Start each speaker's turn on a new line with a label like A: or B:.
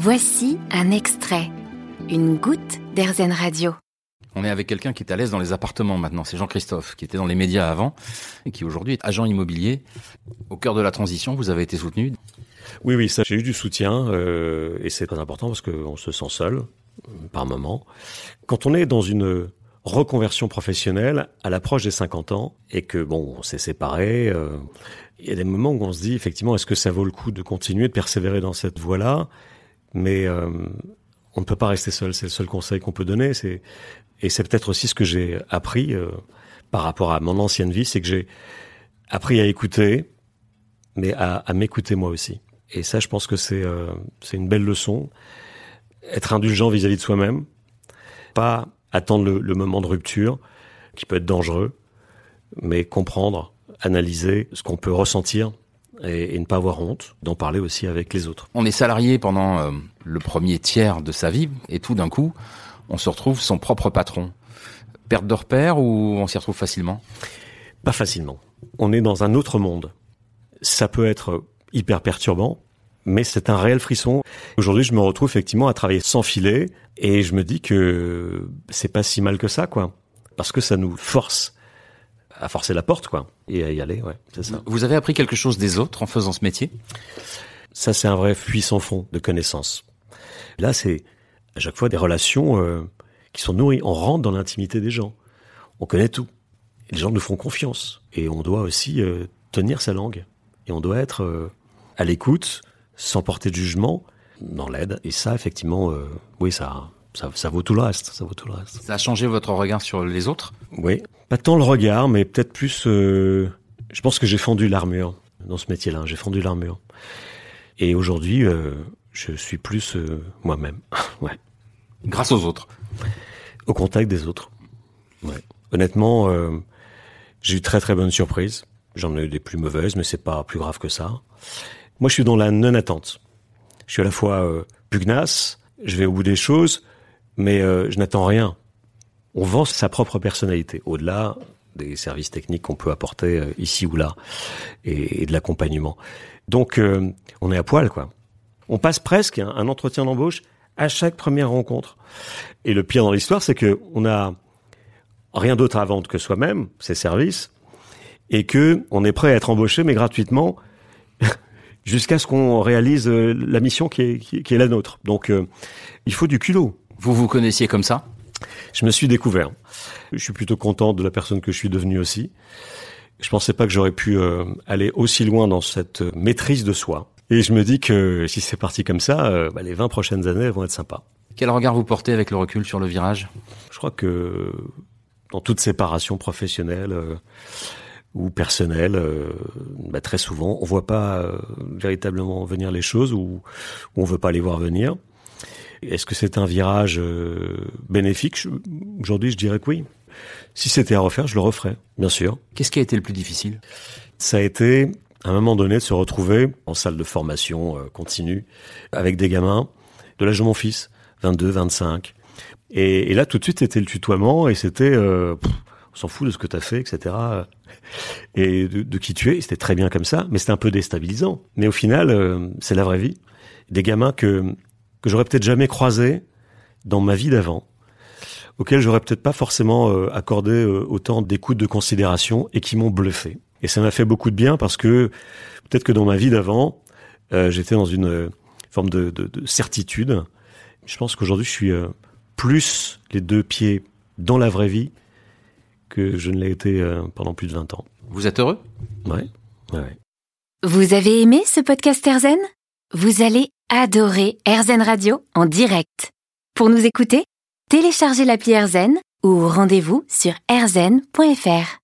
A: Voici un extrait, une goutte d'Airzen Radio.
B: On est avec quelqu'un qui est à l'aise dans les appartements maintenant. C'est Jean-Christophe, qui était dans les médias avant et qui aujourd'hui est agent immobilier. Au cœur de la transition, vous avez été soutenu.
C: Oui, oui, ça, j'ai eu du soutien euh, et c'est très important parce qu'on se sent seul euh, par moment. Quand on est dans une reconversion professionnelle à l'approche des 50 ans et que bon, on s'est séparé, euh, il y a des moments où on se dit effectivement, est-ce que ça vaut le coup de continuer de persévérer dans cette voie-là? Mais euh, on ne peut pas rester seul. C'est le seul conseil qu'on peut donner. C'est et c'est peut-être aussi ce que j'ai appris euh, par rapport à mon ancienne vie, c'est que j'ai appris à écouter, mais à, à m'écouter moi aussi. Et ça, je pense que c'est euh, c'est une belle leçon. Être indulgent vis-à-vis de soi-même, pas attendre le, le moment de rupture, qui peut être dangereux, mais comprendre analyser ce qu'on peut ressentir et, et, ne pas avoir honte, d'en parler aussi avec les autres.
B: On est salarié pendant euh, le premier tiers de sa vie et tout d'un coup, on se retrouve son propre patron. Perte de repère ou on s'y retrouve facilement?
C: Pas facilement. On est dans un autre monde. Ça peut être hyper perturbant, mais c'est un réel frisson. Aujourd'hui, je me retrouve effectivement à travailler sans filet et je me dis que c'est pas si mal que ça, quoi. Parce que ça nous force à forcer la porte, quoi, et à y aller, ouais, c'est ça.
B: Vous avez appris quelque chose des autres en faisant ce métier?
C: Ça, c'est un vrai puits sans fond de connaissances. Là, c'est à chaque fois des relations euh, qui sont nourries. On rentre dans l'intimité des gens. On connaît tout. Et les gens nous font confiance. Et on doit aussi euh, tenir sa langue. Et on doit être euh, à l'écoute, sans porter de jugement, dans l'aide. Et ça, effectivement, oui, ça, ça, ça vaut tout le reste. Ça vaut tout le reste.
B: Ça a changé votre regard sur les autres?
C: Oui, pas tant le regard, mais peut-être plus. Euh, je pense que j'ai fendu l'armure dans ce métier-là. J'ai fendu l'armure. Et aujourd'hui, euh, je suis plus euh, moi-même. ouais.
B: Grâce aux autres?
C: Au contact des autres. Ouais. Honnêtement, j'ai eu très très bonnes surprises. J'en ai eu des plus mauvaises, mais c'est pas plus grave que ça. Moi, je suis dans la non-attente. Je suis à la fois pugnace, je vais au bout des choses, mais euh, je n'attends rien. On vend sa propre personnalité, au-delà des services techniques qu'on peut apporter euh, ici ou là, et, de l'accompagnement. Donc, euh, on est à poil, quoi. On passe presque un, entretien d'embauche à chaque première rencontre. Et le pire dans l'histoire, c'est que on a rien d'autre à vendre que soi-même, ses services, et que on est prêt à être embauché, mais gratuitement, jusqu'à ce qu'on réalise euh, la mission qui est, qui est la nôtre. Donc, euh, il faut du culot.
B: Vous vous connaissiez comme ça?
C: Je me suis découvert. Je suis plutôt content de la personne que je suis devenu aussi. Je pensais pas que j'aurais pu euh, aller aussi loin dans cette euh, maîtrise de soi. Et je me dis que si c'est parti comme ça, euh, bah, les 20 prochaines années vont être sympas.
B: Quel regard vous portez avec le recul sur le virage?
C: Je crois que dans toute séparation professionnelle euh, ou personnelle, euh, bah, très souvent, on voit pas véritablement venir les choses ou, ou on veut pas les voir venir. Est-ce que c'est un virage euh, bénéfique? Aujourd'hui, je dirais que oui. Si c'était à refaire, je le referais, bien sûr.
B: Qu'est-ce qui a été le plus difficile?
C: Ça a été, à un moment donné, de se retrouver en salle de formation euh, continue avec des gamins de l'âge de mon fils, 22, 25. Et, et là, tout de suite, c'était le tutoiement et c'était, euh, on s'en fout de ce que t'as fait, etc. Et de, de qui tu es. C'était très bien comme ça, mais c'était un peu déstabilisant. Mais au final, euh, c'est la vraie vie. Des gamins que que j'aurais peut-être jamais croisés dans ma vie d'avant, auxquels j'aurais peut-être pas forcément euh, accordé euh, autant d'écoute, de considération, et qui m'ont bluffé. Et ça m'a fait beaucoup de bien parce que peut-être que dans ma vie d'avant, euh, j'étais dans une euh, forme de, de, de certitude. Je pense qu'aujourd'hui, je suis euh, plus les deux pieds dans la vraie vie que je ne l'ai été euh, pendant plus de 20 ans.
B: Vous êtes heureux?
C: Ouais, ouais.
A: Vous avez aimé ce podcast Airzen? Vous allez adorer Airzen Radio en direct. Pour nous écouter, téléchargez l'appli Airzen ou rendez-vous sur airzen.fr.